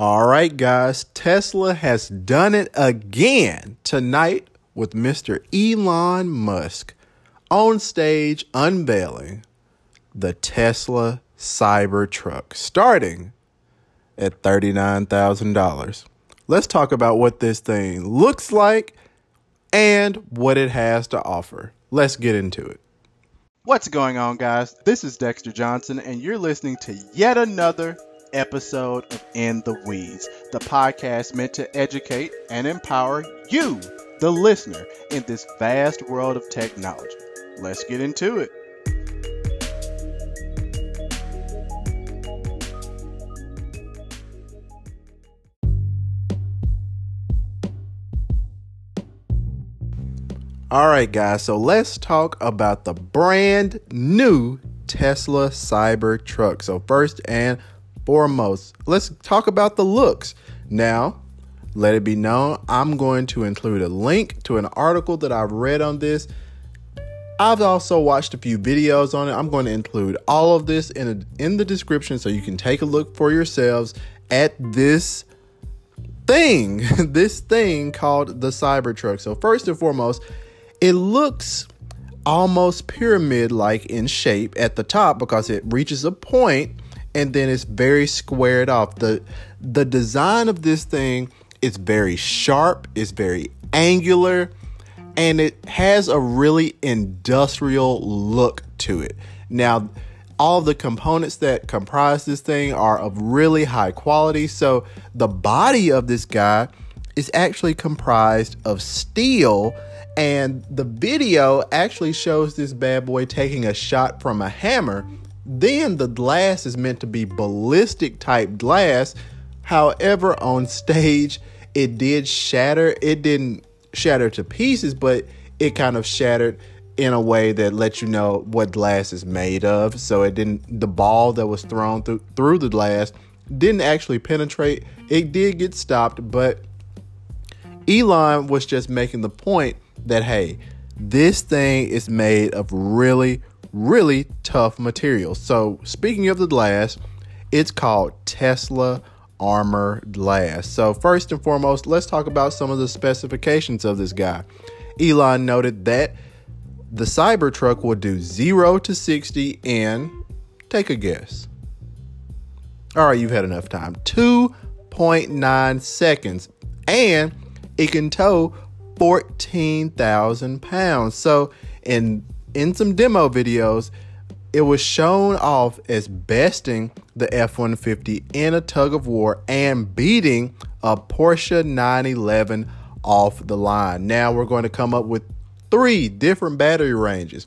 All right, guys, Tesla has done it again tonight with Mr. Elon Musk on stage unveiling the Tesla Cybertruck starting at $39,000. Let's talk about what this thing looks like and what it has to offer. Let's get into it. What's going on, guys? This is Dexter Johnson, and you're listening to yet another episode of In the Weeds, the podcast meant to educate and empower you, the listener, in this vast world of technology. Let's get into it. All right, guys, so let's talk about the brand new Tesla Cybertruck. So, first and foremost, let's talk about the looks. Now, let it be known, I'm going to include a link to an article that I've read on this. I've also watched a few videos on it. I'm going to include all of this in a, in the description so you can take a look for yourselves at this thing, this thing called the Cybertruck. So first and foremost, it looks almost pyramid like in shape at the top because it reaches a point and then it's very squared off. The the design of this thing is very sharp, it's very angular, and it has a really industrial look to it. Now, all the components that comprise this thing are of really high quality. So the body of this guy is actually comprised of steel and the video actually shows this bad boy taking a shot from a hammer. Then the glass is meant to be ballistic type glass. However, on stage, it did shatter. It didn't shatter to pieces, but it kind of shattered in a way that lets you know what glass is made of. So it didn't the ball that was thrown through through the glass didn't actually penetrate. It did get stopped, but Elon was just making the point that hey, this thing is made of really, really tough material. So, speaking of the glass, it's called Tesla Armor Glass. So, first and foremost, let's talk about some of the specifications of this guy. Elon noted that the Cybertruck will do 0 to 60 in, take a guess. All right, you've had enough time. 2.9 seconds. And it can tow 14,000 pounds. So, in in some demo videos, it was shown off as besting the F 150 in a tug of war and beating a Porsche 911 off the line. Now we're going to come up with three different battery ranges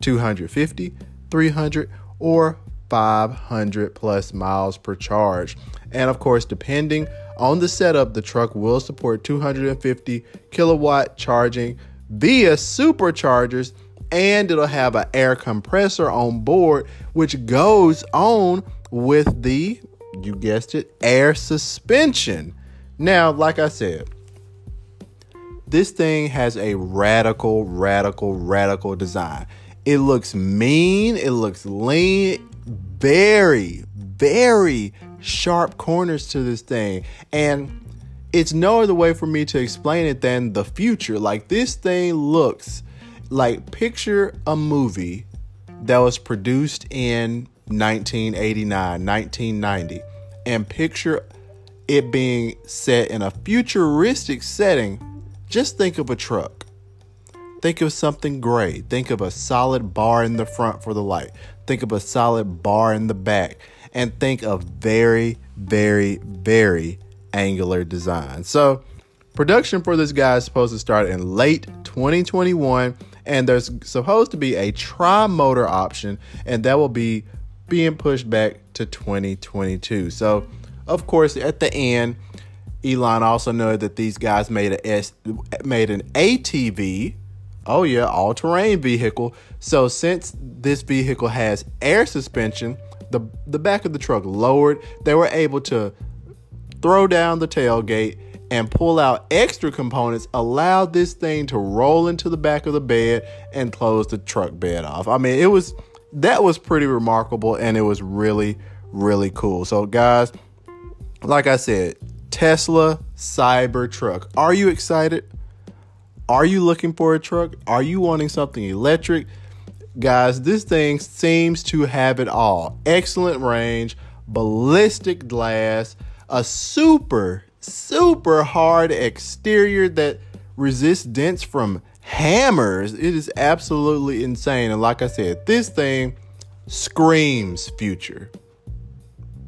250, 300, or 500 plus miles per charge. And of course, depending on the setup, the truck will support 250 kilowatt charging via superchargers and it'll have an air compressor on board which goes on with the you guessed it air suspension. Now like i said this thing has a radical radical radical design. It looks mean it looks lean very very sharp corners to this thing. And it's no other way for me to explain it than the future. Like this thing looks like picture a movie that was produced in 1989, 1990, and picture it being set in a futuristic setting. Just think of a truck. Think of something gray. Think of a solid bar in the front for the light. Think of a solid bar in the back and think of very, very, very angular design. So, production for this guy is supposed to start in late 2021, and there's supposed to be a tri motor option, and that will be being pushed back to 2022. So, of course, at the end, Elon also noted that these guys made a S, made an ATV. Oh yeah, all-terrain vehicle. So since this vehicle has air suspension, the the back of the truck lowered, they were able to throw down the tailgate and pull out extra components, allowed this thing to roll into the back of the bed and close the truck bed off. I mean, it was that was pretty remarkable and it was really really cool. So guys, like I said, Tesla Cybertruck. Are you excited? Are you looking for a truck? Are you wanting something electric? Guys, this thing seems to have it all. Excellent range, ballistic glass, a super, super hard exterior that resists dents from hammers. It is absolutely insane. And like I said, this thing screams future.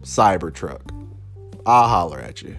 Cybertruck. I'll holler at you.